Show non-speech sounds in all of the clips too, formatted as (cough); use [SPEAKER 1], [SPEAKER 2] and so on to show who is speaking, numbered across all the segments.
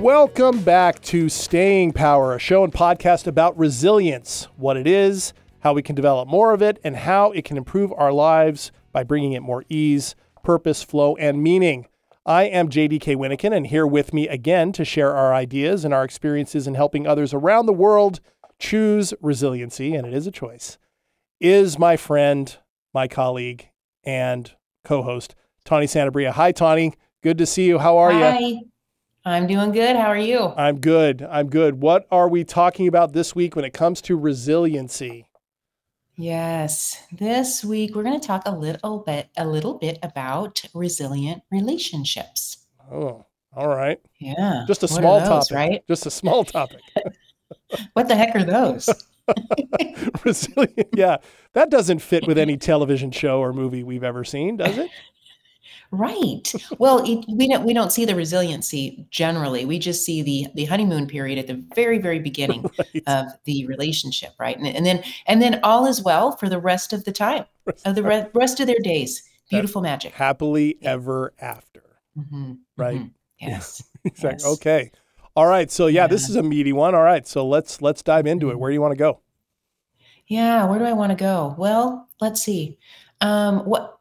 [SPEAKER 1] Welcome back to Staying Power, a show and podcast about resilience, what it is, how we can develop more of it, and how it can improve our lives by bringing it more ease, purpose, flow, and meaning. I am JDK Winnikin, and here with me again to share our ideas and our experiences in helping others around the world choose resiliency, and it is a choice, is my friend, my colleague, and co host, Tawny Santabria. Hi, Tawny. Good to see you. How are
[SPEAKER 2] Hi.
[SPEAKER 1] you?
[SPEAKER 2] I'm doing good. How are you?
[SPEAKER 1] I'm good. I'm good. What are we talking about this week when it comes to resiliency?
[SPEAKER 2] Yes. This week we're going to talk a little bit a little bit about resilient relationships.
[SPEAKER 1] Oh, all right.
[SPEAKER 2] Yeah.
[SPEAKER 1] Just a
[SPEAKER 2] What
[SPEAKER 1] small
[SPEAKER 2] those,
[SPEAKER 1] topic.
[SPEAKER 2] right?
[SPEAKER 1] Just a small topic. (laughs) (laughs)
[SPEAKER 2] What the heck are those? (laughs)
[SPEAKER 1] Resilient. Yeah. That doesn't fit with any television show or movie we've ever seen, does it?
[SPEAKER 2] Right. Well, it, we don't we don't see the resiliency generally. We just see the the honeymoon period at the very very (laughs) beginning
[SPEAKER 1] Right.
[SPEAKER 2] of the relationship, right? And, and then and then all is well for the rest of the time of the re- rest of their days. (laughs) Beautiful magic.
[SPEAKER 1] Happily ever after.
[SPEAKER 2] Mhm,
[SPEAKER 1] Right.
[SPEAKER 2] mhm. Yes. (laughs)
[SPEAKER 1] Exactly.
[SPEAKER 2] Yes.
[SPEAKER 1] Okay. All right. So yeah, this is a meaty one. All right. So let's let's dive into it. Where do you want to go?
[SPEAKER 2] Yeah, where do I want to go? Well, let's see. Um, what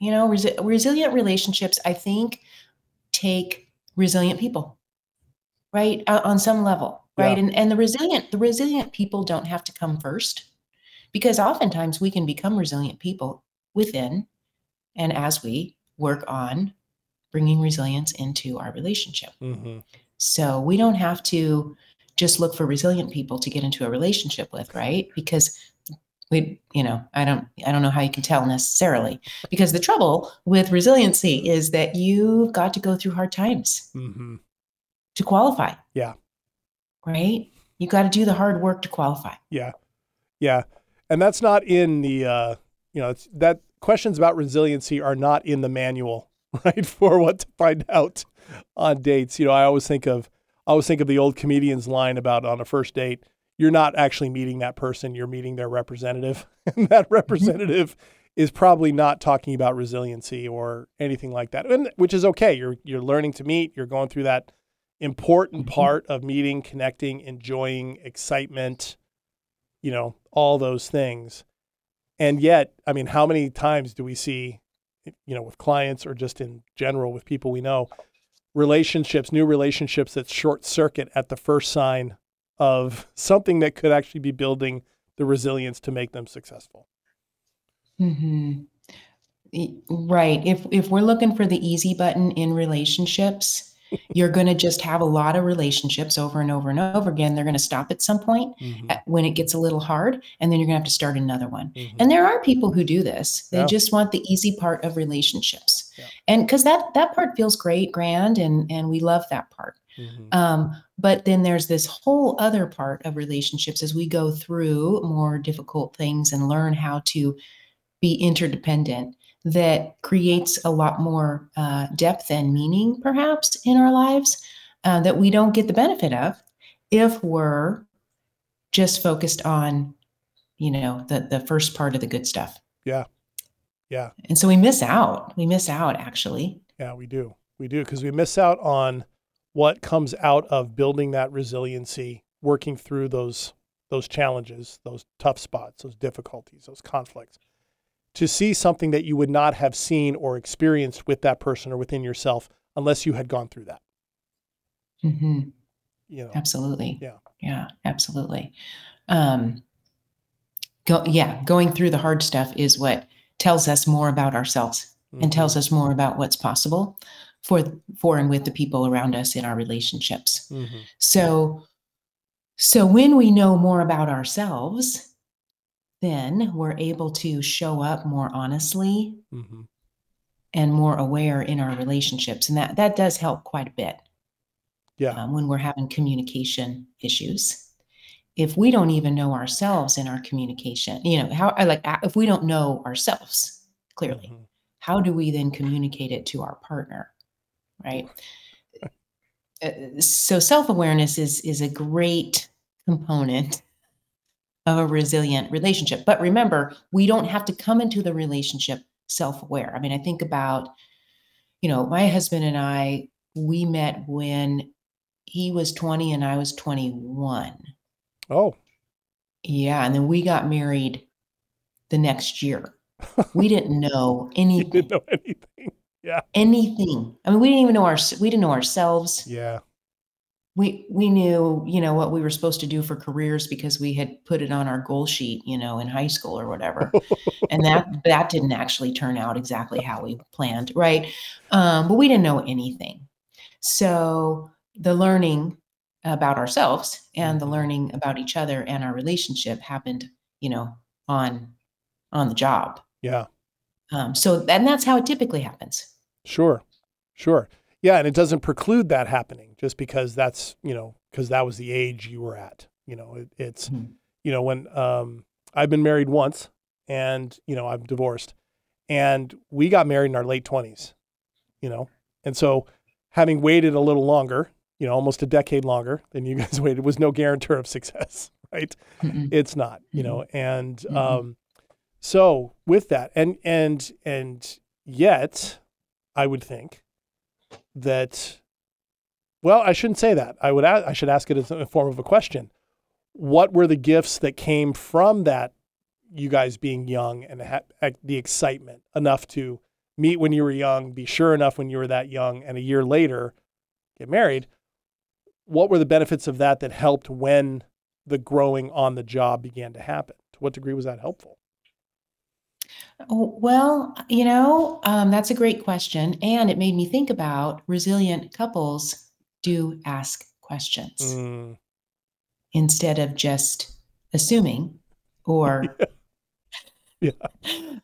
[SPEAKER 2] you know, resi- resilient relationships, I think, take resilient people, right? Uh, on some level, right?
[SPEAKER 1] Yeah.
[SPEAKER 2] And and the resilient the resilient people don't have to come first, because oftentimes we can become resilient people within, and as we work on bringing resilience into our relationship.
[SPEAKER 1] Mm-hmm.
[SPEAKER 2] So we don't have to just look for resilient people to get into a relationship with, right? Because we, you know, I don't, I don't know how you can tell necessarily. Because the trouble with resiliency is that you've got to go through hard times
[SPEAKER 1] Mm-hmm.
[SPEAKER 2] to qualify.
[SPEAKER 1] Yeah.
[SPEAKER 2] Right. You got to do the hard work to qualify.
[SPEAKER 1] Yeah. Yeah. And that's not in the uh you know, it's that questions about resiliency are not in the manual, (laughs) right? For what to find out on dates. You know, I always think of I always think of the old comedian's line about on a first date, you're not actually meeting that person, you're meeting their representative. (laughs) And that representative is probably not talking about resiliency or anything like that. And which is okay. You're you're learning to meet, you're going through that important
[SPEAKER 2] Mhm.
[SPEAKER 1] part of meeting, connecting, enjoying, excitement, you know, all those things. And yet, I mean, how many times do we see, you know, with clients or just in general with people we know, relationships, new relationships that short circuit at the first sign of something that could actually be building the resilience to make them successful?
[SPEAKER 2] Mhm. Right. If if we're looking for the easy button in relationships, (laughs) you're going to just have a lot of relationships over and over and over again. They're going to stop at some point
[SPEAKER 1] Mhm,
[SPEAKER 2] uh, when it gets a little hard, and then you're going to have to start another one.
[SPEAKER 1] mhm.
[SPEAKER 2] And there are people who do this. They
[SPEAKER 1] Yeah.
[SPEAKER 2] just want the easy part of relationships.
[SPEAKER 1] Yeah.
[SPEAKER 2] And cuz that that part feels great, grand and and we love that part.
[SPEAKER 1] Mhm.
[SPEAKER 2] Um, but then there's this whole other part of relationships as we go through more difficult things and learn how to be interdependent that creates a lot more uh, depth and meaning, perhaps, in our lives uh, that we don't get the benefit of if we're just focused on, you know, the the first part of the good stuff.
[SPEAKER 1] Yeah. Yeah.
[SPEAKER 2] And so we miss out. We miss out, actually.
[SPEAKER 1] Yeah, we do. We do because we miss out on what comes out of building that resiliency, working through those those challenges, those tough spots, those difficulties, those conflicts. To see something that you would not have seen or experienced with that person or within yourself unless you had gone through that.
[SPEAKER 2] hmm
[SPEAKER 1] You know.
[SPEAKER 2] Absolutely.
[SPEAKER 1] Yeah.
[SPEAKER 2] Yeah, absolutely. Um, go, yeah, going through the hard stuff is what tells us more about ourselves and tells us more about what's possible for for and with the people around us in our relationships.
[SPEAKER 1] Mhm.
[SPEAKER 2] So so when we know more about ourselves, then we're able to show up more honestly
[SPEAKER 1] mm-hmm.
[SPEAKER 2] and more aware in our relationships and that that does help quite a bit
[SPEAKER 1] Yeah.
[SPEAKER 2] um, when we're having communication issues if we don't even know ourselves in our communication you know how I like if we don't know ourselves clearly
[SPEAKER 1] Mhm.
[SPEAKER 2] how do we then communicate it to our partner right Uh, so self-awareness is is a great component of a resilient relationship but remember we don't have to come into the relationship self-aware i mean i think about you know my husband and i we met when he was 20 and I was 21.
[SPEAKER 1] Oh,
[SPEAKER 2] Yeah, and then we got married the next year. (laughs) We didn't know anything.
[SPEAKER 1] didn't know anything.
[SPEAKER 2] Anything. I mean, we didn't even know our we didn't know ourselves.
[SPEAKER 1] Yeah.
[SPEAKER 2] We we knew, you know, what we were supposed to do for careers because we had put it on our goal sheet, you know, in high school or whatever. (laughs) and that that didn't actually turn out exactly how we planned, right? Um, but we didn't know anything. So the learning about ourselves and the
[SPEAKER 1] Mhm.
[SPEAKER 2] learning about each other and our relationship happened, you know, on on the job.
[SPEAKER 1] Yeah.
[SPEAKER 2] Um, so and that's how it typically happens.
[SPEAKER 1] Sure. Sure. Yeah. And it doesn't preclude that happening just because that's, you know, because that was the age you were at. You know, it, it's,
[SPEAKER 2] Mhm.
[SPEAKER 1] you know, when um, I've been married once and, you know, I'm divorced and we got married in our late 20s, you know, and so having waited a little longer, you know, almost a decade longer than you (laughs) guys waited was no guarantor of success, (laughs) right?
[SPEAKER 2] Mm-mm.
[SPEAKER 1] it's not you know and
[SPEAKER 2] Mhm.
[SPEAKER 1] um so with that and and and yet i would think that well i shouldn't say that i would i should ask it as a form of a question what were the gifts that came from that you guys being young and ha- the excitement enough to meet when you were young be sure enough when you were that young and a year later get married what were the benefits of that that helped when the growing on the job began to happen? To what degree was that helpful?
[SPEAKER 2] Oh, Well, you know, um, that's a great question. And it made me think about resilient couples do ask questions
[SPEAKER 1] Mm,
[SPEAKER 2] instead of just assuming or (laughs)
[SPEAKER 1] Yeah.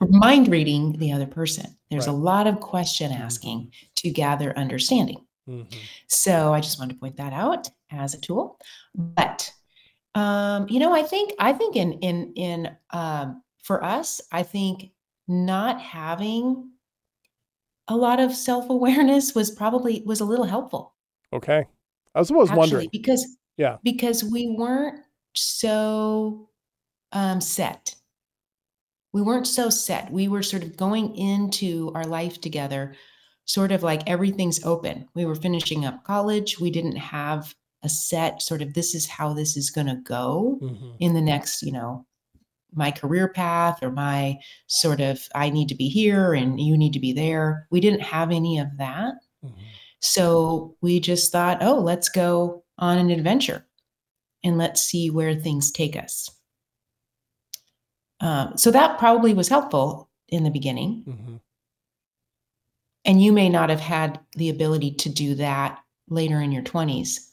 [SPEAKER 2] mind reading the other person. There's a
[SPEAKER 1] Right.
[SPEAKER 2] lot of question asking to gather understanding.
[SPEAKER 1] mhm.
[SPEAKER 2] So I just wanted to point that out as a tool. But um, you know, I think I think in in in um, for us, I think not having a lot of self awareness was probably was a little helpful
[SPEAKER 1] Okay. I was,
[SPEAKER 2] actually
[SPEAKER 1] wondering.
[SPEAKER 2] because
[SPEAKER 1] Yeah.
[SPEAKER 2] because we weren't so um, set. We weren't so set. We were sort of going into our life together, sort of like everything's open. We were finishing up college. We didn't have a set sort of this is how this is going to go
[SPEAKER 1] Mhm.
[SPEAKER 2] in the next, you know, my career path or my sort of I need to be here and you need to be there. We didn't have any of that.
[SPEAKER 1] Mhm.
[SPEAKER 2] So we just thought, oh, let's go on an adventure and let's see where things take us. Um, so that probably was helpful in the beginning.
[SPEAKER 1] Mhm.
[SPEAKER 2] And you may not have had the ability to do that later in your 20s.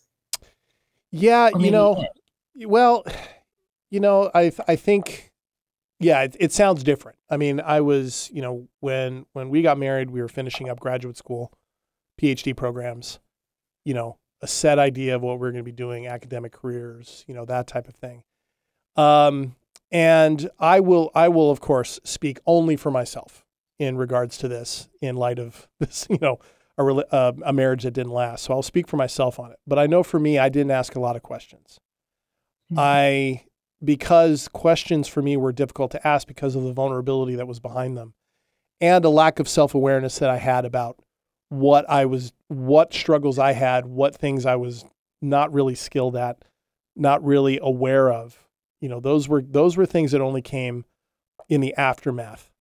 [SPEAKER 1] Yeah, you know, well, you know, I I think, yeah, it, it sounds different. I mean, I was, you know, when when we got married, we were finishing up graduate school, PhD programs, you know, a set idea of what we are going to be doing, academic careers, you know, that type of thing. Um, and I will, I will, of course, speak only for myself in regards to this, in light of (laughs) this, you know, a, uh, a marriage that didn't last. So I'll speak for myself on it. But I know for me, I didn't ask a lot of questions.
[SPEAKER 2] Mhm.
[SPEAKER 1] I because questions for me were difficult to ask because of the vulnerability that was behind them and a lack of self-awareness that I had about what I was what struggles I had, what things I was not really skilled at, not really aware of. You know, those were those were things that only came in the aftermath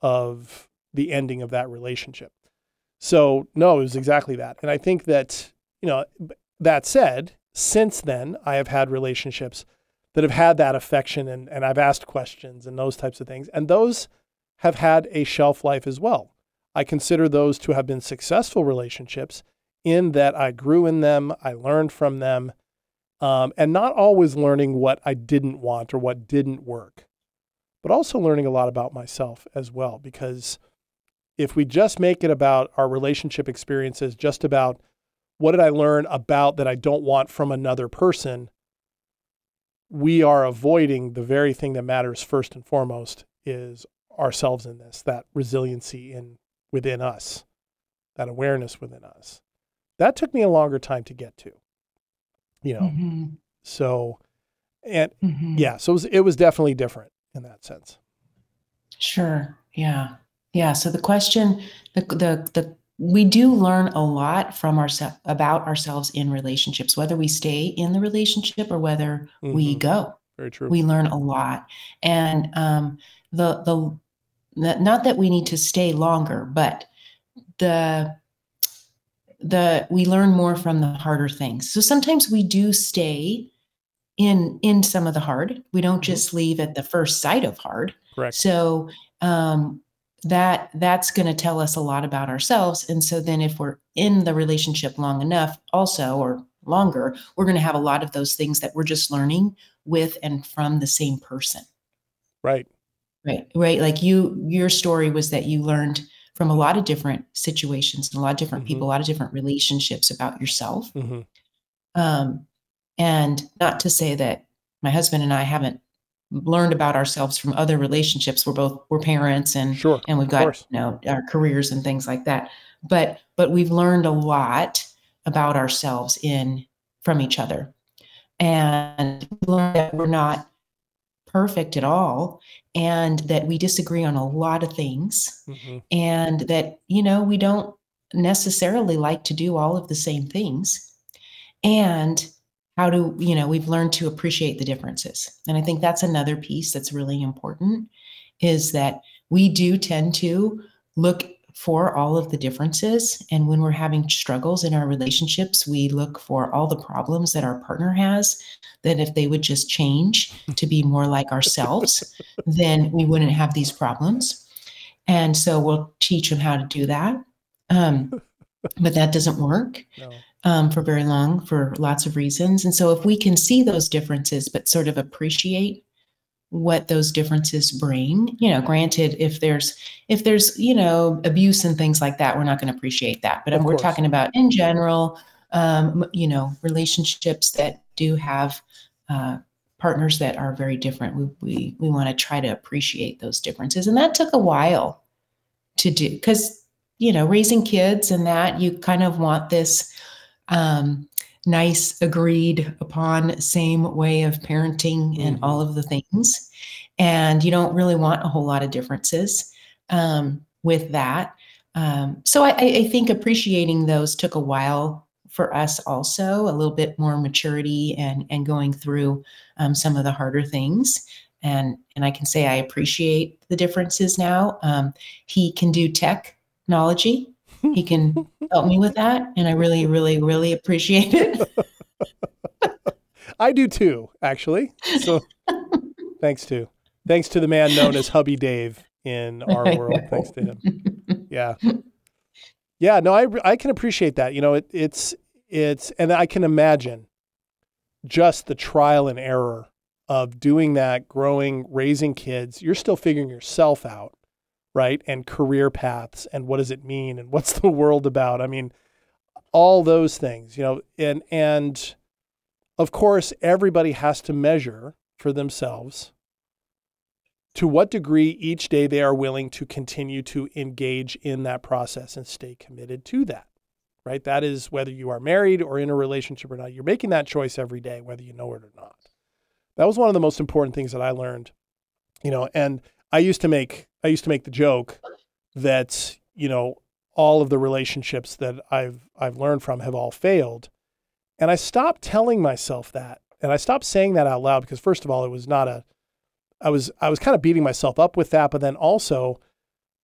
[SPEAKER 1] of the ending of that relationship. So, no, it was exactly that. And I think that, you know, that said, since then, I have had relationships that have had that affection and, and I've asked questions and those types of things. And those have had a shelf life as well. I consider those to have been successful relationships in that I grew in them, I learned from them, um, and not always learning what I didn't want or what didn't work, but also learning a lot about myself as well. Because if we just make it about our relationship experiences, just about what did I learn about that I don't want from another person, we are avoiding the very thing that matters first and foremost is ourselves in this, that resiliency in within us, that awareness within us. That took me a longer time to get to. You know,
[SPEAKER 2] Mhm,
[SPEAKER 1] so and
[SPEAKER 2] mhm.
[SPEAKER 1] yeah, so it was, it was definitely different in that sense.
[SPEAKER 2] Sure. Yeah. Yeah. So the question, the the the we do learn a lot from ourselves about ourselves in relationships, whether we stay in the relationship or whether mm-hmm. we go.
[SPEAKER 1] Very true.
[SPEAKER 2] We learn a lot, and um, the the not that we need to stay longer, but the the we learn more from the harder things. So sometimes we do stay in in some of the hard. We don't mm-hmm. just leave at the first sight of hard.
[SPEAKER 1] Correct.
[SPEAKER 2] So um, that that's going to tell us a lot about ourselves. And so then if we're in the relationship long enough, also or longer, we're going to have a lot of those things that we're just learning with and from the same person.
[SPEAKER 1] Right.
[SPEAKER 2] Right. Right. Like you, your story was that you learned from a lot of different situations and a lot of different mm-hmm. people, a lot of different relationships about yourself. Mm-hmm. Um, and not to say that my husband and I haven't learned about ourselves from other relationships. We're both we're parents and
[SPEAKER 1] sure,
[SPEAKER 2] and we've got you know our careers and things like that. But but we've learned a lot about ourselves in from each other. And learned that we're not perfect at all and that we disagree on a lot of things mm-hmm. and that you know we don't necessarily like to do all of the same things and how do you know we've learned to appreciate the differences. And i think that's another piece that's really important is that we do tend to look for all of the differences. And when we're having struggles in our relationships we look for all the problems that our partner has that if they would just change to be more like ourselves (laughs) then we wouldn't have these problems. And so we'll teach them how to do that. Um, but that doesn't work no um, for very long for lots of reasons. And so, if we can see those differences, but sort of appreciate what those differences bring, you know, granted, if there's if there's you know abuse and things like that, we're not going to appreciate that. But we're talking about in general, um, you know, relationships that do have uh, partners that are very different. We we we want to try to appreciate those differences, and that took a while to do because you know raising kids and that you kind of want this um, nice, agreed upon, same way of parenting mm-hmm. and all of the things. And you don't really want a whole lot of differences um, with that. Um, so I, I think appreciating those took a while for us also a little bit more maturity and and going through um, some of the harder things and and i can say i appreciate the differences now um, he can do technology he can (laughs) help me with that. And I really, really, really appreciate it. (laughs)
[SPEAKER 1] I do too, actually. So (laughs) thanks to thanks to the man known as Hubby Dave in our world. Thanks to him. Yeah. Yeah, no, I I can appreciate that. You know, it, it's it's and I can imagine just the trial and error of doing that, growing, raising kids. You're still figuring yourself out right? And career paths and what does it mean and (laughs) what's the world about? I mean, all those things, you know, and and of course everybody has to measure for themselves to what degree each day they are willing to continue to engage in that process and stay committed to that. Right? That is whether you are married or in a relationship or not. You're making that choice every day whether you know it or not. That was one of the most important things that I learned, you know, and I used to make I used to make the joke that you know all of the relationships that I've I've learned from have all failed, and I stopped telling myself that, and I stopped saying that out loud because first of all, it was not a I was I was kind of beating myself up with that, but then also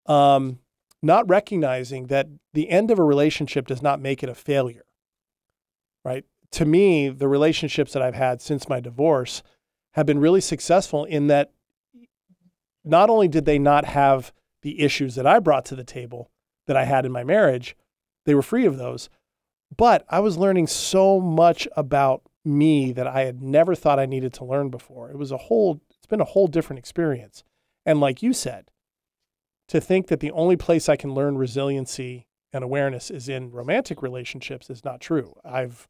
[SPEAKER 1] um, not recognizing that the end of a relationship does not make it a failure. Right? To me, the relationships that I've had since my divorce have been really successful in that not only did they not have the issues that I brought to the table that I had in my marriage, they were free of those. But I was learning so much about me that I had never thought I needed to learn before. It was a whole, it's been a whole different experience. And like you said, to think that the only place I can learn resiliency and awareness is in romantic relationships is not true. I've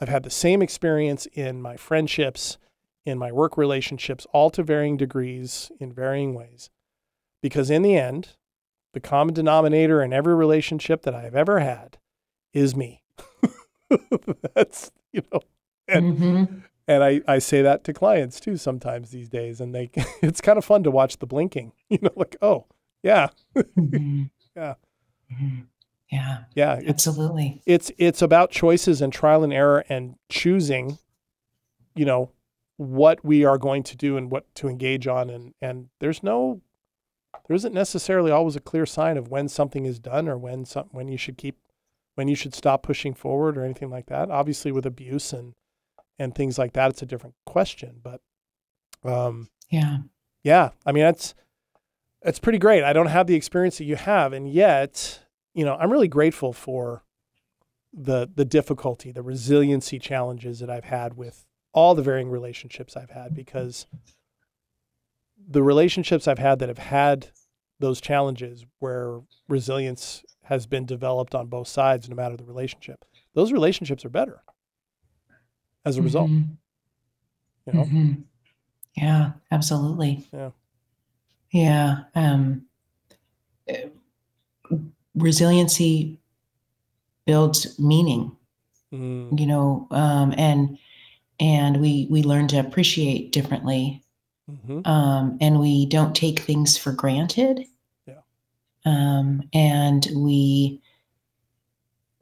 [SPEAKER 1] I've had the same experience in my friendships in my work relationships, all to varying degrees in varying ways. Because in the end, the common denominator in every relationship that I've ever had is me. (laughs) That's, you know, and, mm-hmm. and I, I say that to clients too sometimes these days. And they, (laughs) it's kind of fun to watch the blinking, (laughs) you know, like, oh, yeah. mm-hmm. Yeah. Mm-hmm.
[SPEAKER 2] Yeah.
[SPEAKER 1] Yeah, it's
[SPEAKER 2] Absolutely.
[SPEAKER 1] it's it's about choices and trial and error and choosing, you know, what we are going to do and what to engage on and and there's no there isn't necessarily always a clear sign of when something is done or when some when you should keep when you should stop pushing forward or anything like that. Obviously with abuse and and things like that it's a different question, but um
[SPEAKER 2] Yeah.
[SPEAKER 1] yeah, I mean that's it's pretty great. I don't have the experience that you have, and yet, you know, I'm really grateful for the the difficulty, the resiliency challenges that I've had with all the varying relationships I've had because the relationships I've had that have had those challenges where resilience has been developed on both sides no matter the relationship. Those relationships are better as a result,
[SPEAKER 2] Mhm.
[SPEAKER 1] you know.
[SPEAKER 2] Mhm. Yeah, absolutely.
[SPEAKER 1] Yeah.
[SPEAKER 2] Yeah. Um, resiliency builds meaning,
[SPEAKER 1] Mm,
[SPEAKER 2] you know, um, and and we we learn to appreciate differently,
[SPEAKER 1] mhm.
[SPEAKER 2] um, and we don't take things for granted.
[SPEAKER 1] Yeah.
[SPEAKER 2] Um, and we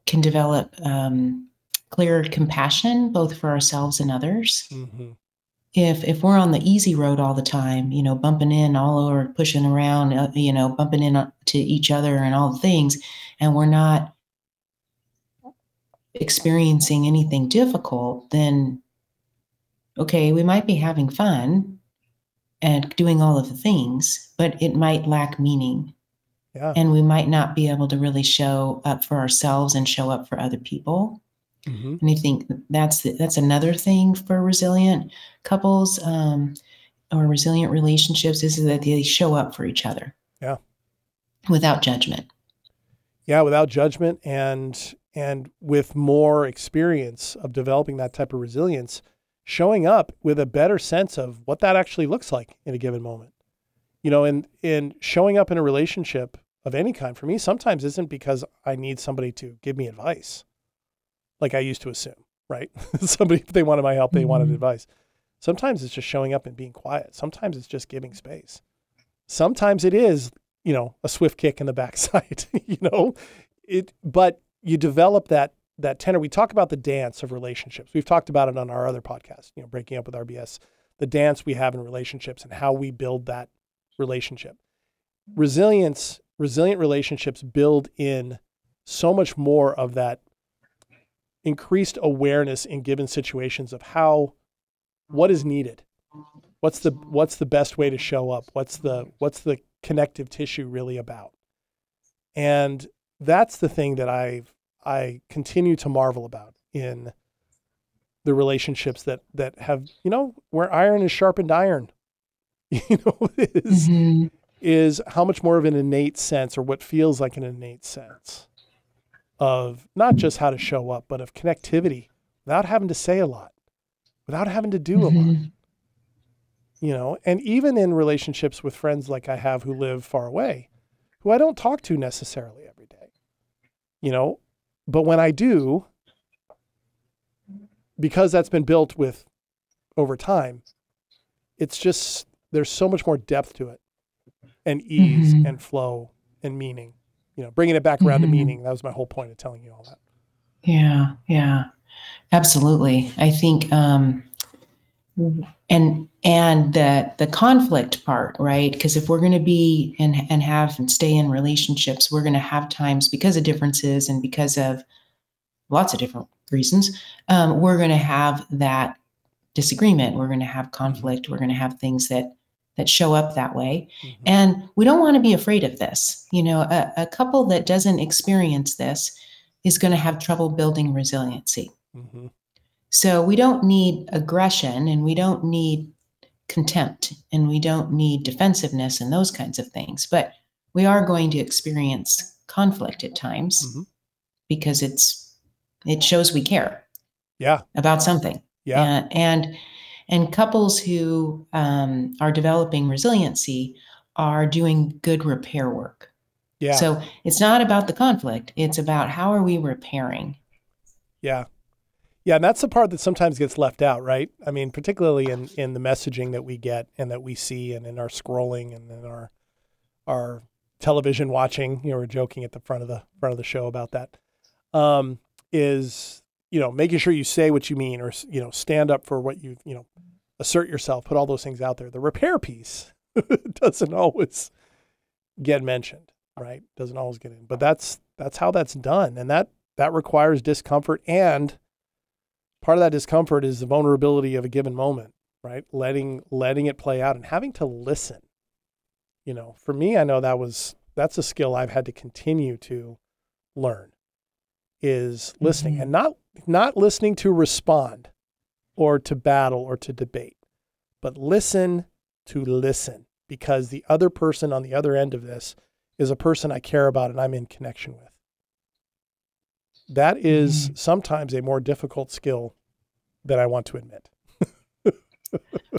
[SPEAKER 2] can develop um, clear compassion both for ourselves and others.
[SPEAKER 1] Mhm.
[SPEAKER 2] if if we're on the easy road all the time, you know, bumping in all over, pushing around, uh, you know, bumping in to each other and all the things, and we're not experiencing anything difficult, then okay, we might be having fun and doing all of the things, but it might lack meaning,
[SPEAKER 1] Yeah.
[SPEAKER 2] and we might not be able to really show up for ourselves and show up for other people.
[SPEAKER 1] Mhm.
[SPEAKER 2] And I think that's the, that's another thing for resilient couples um, or resilient relationships is that they show up for each other.
[SPEAKER 1] Yeah.
[SPEAKER 2] Without judgment.
[SPEAKER 1] yeah without judgment and and with more experience of developing that type of resilience showing up with a better sense of what that actually looks like in a given moment. You know and and showing up in a relationship of any kind for me sometimes isn't because i need somebody to give me advice like i used to assume right? (laughs) Somebody if they wanted my help they wanted
[SPEAKER 2] Mhm.
[SPEAKER 1] advice. Sometimes it's just showing up and being quiet. Sometimes it's just giving space. Sometimes it is you know a swift kick in the backside (laughs) you know? It but you develop that that tenor we talk about the dance of relationships. We've talked about it on our other podcast you know breaking up with rbs the dance we have in relationships and how we build that relationship. Resilience resilient relationships build in so much more of that increased awareness in given situations of how what is needed. What's the what's the best way to show up? What's the what's the connective tissue really about? And that's the thing that i i continue to marvel about in the relationships that that have you know where iron is sharpened iron (laughs) you know (laughs) is
[SPEAKER 2] Mhm.
[SPEAKER 1] is how much more of an innate sense or what feels like an innate sense of not just how to show up but of connectivity without having to say a lot without having to do a lot
[SPEAKER 2] Mhm.
[SPEAKER 1] you know and even in relationships with friends like i have who live far away who i don't talk to necessarily every day you know but when i do because that's been built with over time it's just there's so much more depth to it and ease
[SPEAKER 2] Mhm.
[SPEAKER 1] and flow and meaning you know bringing it back around to
[SPEAKER 2] Mhm.
[SPEAKER 1] meaning that was my whole point of telling you all that
[SPEAKER 2] Yeah, yeah, absolutely. I think, um, and and the the conflict part, right? Because if we're going to be and and have and stay in relationships, we're going to have times because of differences and because of lots of different reasons. Um, we're going to have that disagreement. We're going to have conflict. We're going to have things that that show up that way.
[SPEAKER 1] Mhm.
[SPEAKER 2] And we don't want to be afraid of this. You know, a, a couple that doesn't experience this is going to have trouble building resiliency.
[SPEAKER 1] Mhm.
[SPEAKER 2] So we don't need aggression and we don't need contempt and we don't need defensiveness and those kinds of things. But we are going to experience conflict at times
[SPEAKER 1] Mhm.
[SPEAKER 2] because it's it shows we care
[SPEAKER 1] yeah
[SPEAKER 2] about something.
[SPEAKER 1] yeah
[SPEAKER 2] And and, and couples who um, are developing resiliency are doing good repair work.
[SPEAKER 1] yeah
[SPEAKER 2] So it's not about the conflict; it's about how are we repairing.
[SPEAKER 1] Yeah. Yeah, and that's the part that sometimes gets left out, right? I mean, particularly in in the messaging that we get and that we see and in our scrolling and in our our television watching. You know, we're joking at the front of the front of the show about that. Um, is you know making sure you say what you mean, or you know stand up for what you you know assert yourself, put all those things out there. The repair piece (laughs) doesn't always get mentioned, right? Doesn't always get in, but that's that's how that's done, and that that requires discomfort and part of that discomfort is the vulnerability of a given moment right? Letting letting it play out and having to listen. You know for me i know that was that's a skill i've had to continue to learn is listening
[SPEAKER 2] Mhm.
[SPEAKER 1] and not not listening to respond or to battle or to debate but listen to listen because the other person on the other end of this is a person i care about and i'm in connection with that is sometimes a more difficult skill than i want to admit (laughs)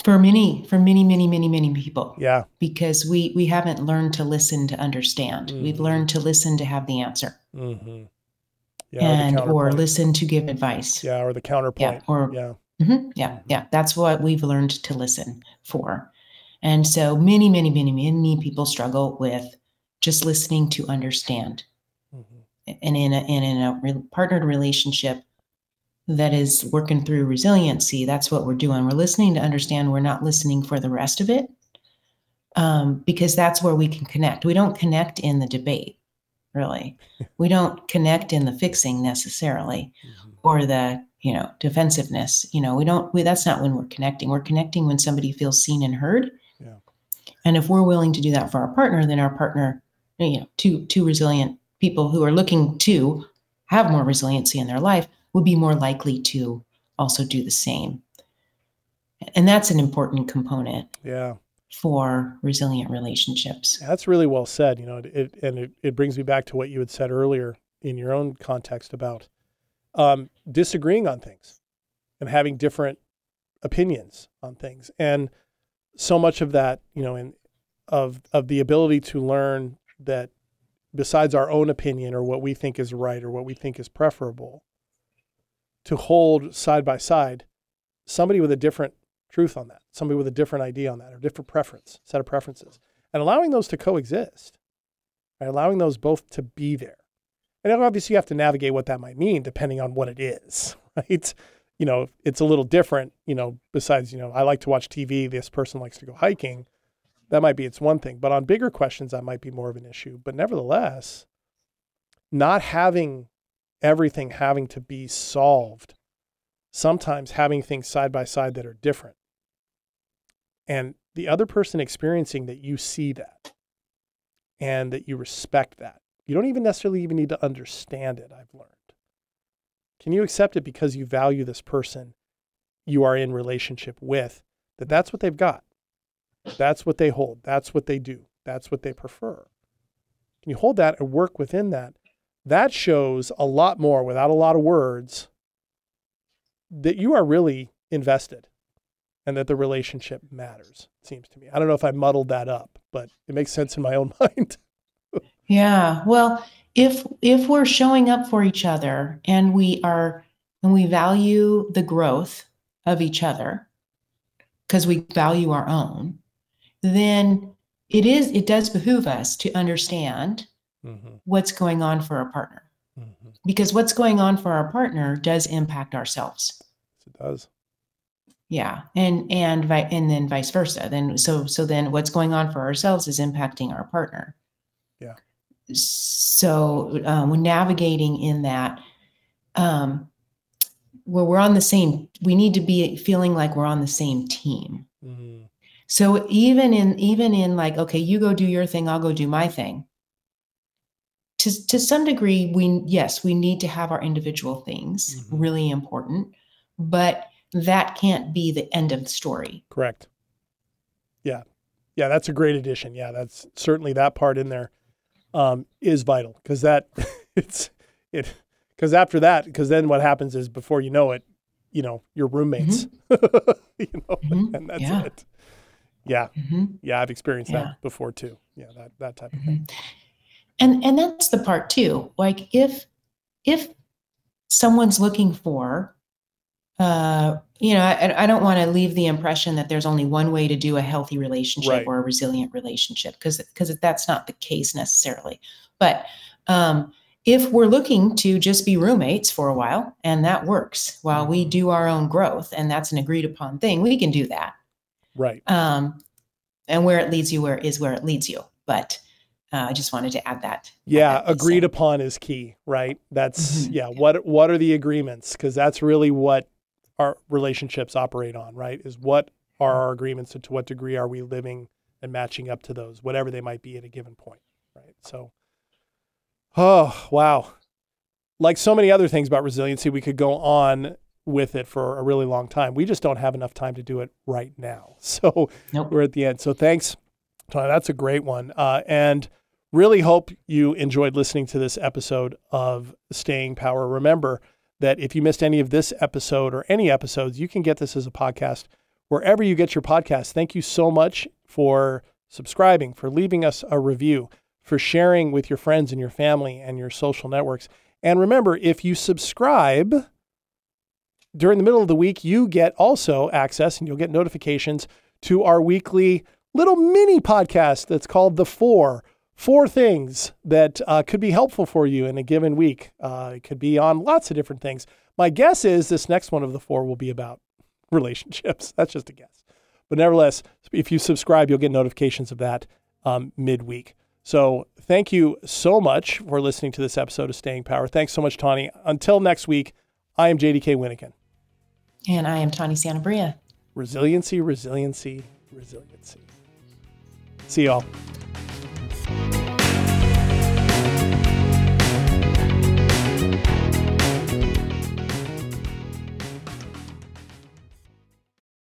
[SPEAKER 2] For many, for many, many, many, many people,
[SPEAKER 1] yeah
[SPEAKER 2] because we we haven't learned to listen to understand. We've
[SPEAKER 1] Mhm.
[SPEAKER 2] learned to listen to have the answer,
[SPEAKER 1] mm-hmm. yeah
[SPEAKER 2] and
[SPEAKER 1] or,
[SPEAKER 2] or listen to give advice.
[SPEAKER 1] yeah or the
[SPEAKER 2] yeah,
[SPEAKER 1] counterpoint
[SPEAKER 2] or
[SPEAKER 1] yeah
[SPEAKER 2] Mhm, yeah, yeah. That's what we've learned to listen for. And so many, many, many, many people struggle with just listening to understand. And in a, and in a re- partnered relationship that is working through resiliency, that's what we're doing. We're listening to understand. We're not listening for the rest of it um, because that's where we can connect. We don't connect in the debate, really. (laughs) we don't connect in the fixing necessarily
[SPEAKER 1] Mhm.
[SPEAKER 2] or the you know defensiveness you know we don't we, that's not when we're connecting we're connecting when somebody feels seen and heard
[SPEAKER 1] Yeah.
[SPEAKER 2] and if we're willing to do that for our partner then our partner you know two two resilient people who are looking to have more resiliency in their life would be more likely to also do the same. And that's an important component
[SPEAKER 1] yeah.
[SPEAKER 2] for resilient relationships.
[SPEAKER 1] That's really well said. You know, it, it and it, it brings me back to what you had said earlier in your own context about um, disagreeing on things and having different opinions on things, and so much of that, you know, in of of the ability to learn that besides our own opinion or what we think is right or what we think is preferable, to hold side by side somebody with a different truth on that, somebody with a different idea on that, or different preference, set of preferences and allowing those to coexist, right? allowing those both to be there. And obviously, you have to navigate what that might mean depending on what it is, (laughs) right? You know, it's a little different. You know, besides, you know, I like to watch TV. This person likes to go hiking. That might be it's one thing, but on bigger questions, that might be more of an issue. But nevertheless, not having everything having to be solved, sometimes having things side by side that are different and the other person experiencing that you see that and that you respect that. You don't even necessarily even need to understand it, I've learned. Can you accept it because you value this person you are in relationship with, that that's what they've got? That's what they hold. That's what they do. That's what they prefer. Can you hold that and work within that? That shows a lot more without a lot of words that you are really invested and that the relationship matters, it seems to me. I don't know if I muddled that up, but it makes sense in my own (laughs) mind.
[SPEAKER 2] Yeah. Well, if if we're showing up for each other and we are and we value the growth of each other because we value our own, then it is it does behoove us to understand
[SPEAKER 1] mm-hmm.
[SPEAKER 2] what's going on for our partner
[SPEAKER 1] Mm-hmm.
[SPEAKER 2] because what's going on for our partner does impact ourselves.
[SPEAKER 1] It does.
[SPEAKER 2] Yeah. And and vi- and then vice versa. Then so so then what's going on for ourselves is impacting our partner.
[SPEAKER 1] Yeah.
[SPEAKER 2] So um, when navigating in that, um, where we're on the same, we need to be feeling like we're on the same team.
[SPEAKER 1] Mm-hmm.
[SPEAKER 2] So even in even in like, okay, you go do your thing, I'll go do my thing. To to some degree, we yes, we need to have our individual things,
[SPEAKER 1] Mhm.
[SPEAKER 2] really important, but that can't be the end of the story.
[SPEAKER 1] Correct. Yeah. Yeah, that's a great addition. Yeah, that's certainly that part in there um, is vital because that (laughs) it's it because after that because then what happens is before you know it, you know, you're roommates, (laughs) you know,
[SPEAKER 2] Mhm.
[SPEAKER 1] and that's
[SPEAKER 2] Yeah.
[SPEAKER 1] it. Yeah,
[SPEAKER 2] Mhm.
[SPEAKER 1] yeah, I've experienced
[SPEAKER 2] Yeah.
[SPEAKER 1] that before too. Yeah, that that type of thing.
[SPEAKER 2] Mhm. And and that's the part too. Like if if someone's looking for uh, you know, I, I don't want to leave the impression that there's only one way to do a healthy relationship
[SPEAKER 1] Right.
[SPEAKER 2] or a resilient relationship because because that's not the case necessarily. But um, if we're looking to just be roommates for a while and that works while we do our own growth and that's an agreed upon thing, we can do that.
[SPEAKER 1] Right.
[SPEAKER 2] Um, and where it leads you, where is where it leads you. But uh, I just wanted to add that.
[SPEAKER 1] Yeah,
[SPEAKER 2] that
[SPEAKER 1] agreed upon is key, right? That's
[SPEAKER 2] Mhm.
[SPEAKER 1] yeah, what what are the agreements? Cuz that's really what our relationships operate on, right? Is what are our agreements and to what degree are we living and matching up to those, whatever they might be at a given point, right? So Oh, wow. Like so many other things about resiliency, we could go on with it for a really long time. We just don't have enough time to do it right now. (laughs) So
[SPEAKER 2] Nope.
[SPEAKER 1] we're at the end. So thanks, Tawny. That's a great one. Uh, and really hope you enjoyed listening to this episode of Staying Power. Remember that if you missed any of this episode or any episodes, you can get this as a podcast wherever you get your podcast. Thank you so much for subscribing, for leaving us a review, for sharing with your friends and your family and your social networks. And remember, if you subscribe during the middle of the week, you get also access and you'll get notifications to our weekly little mini podcast that's called The Four. Four things that uh, could be helpful for you in a given week. Uh, it could be on lots of different things. My guess is this next one of the four will be about (laughs) relationships. (laughs) That's just a guess. But nevertheless, if you subscribe, you'll get notifications of that um, midweek. So thank you so much for listening to this episode of Staying Power. Thanks so much, Tawny. Until next week, I am JDK Winnikin.
[SPEAKER 2] And I am Tawny Santabria.
[SPEAKER 1] Resiliency, resiliency, resiliency. See y'all.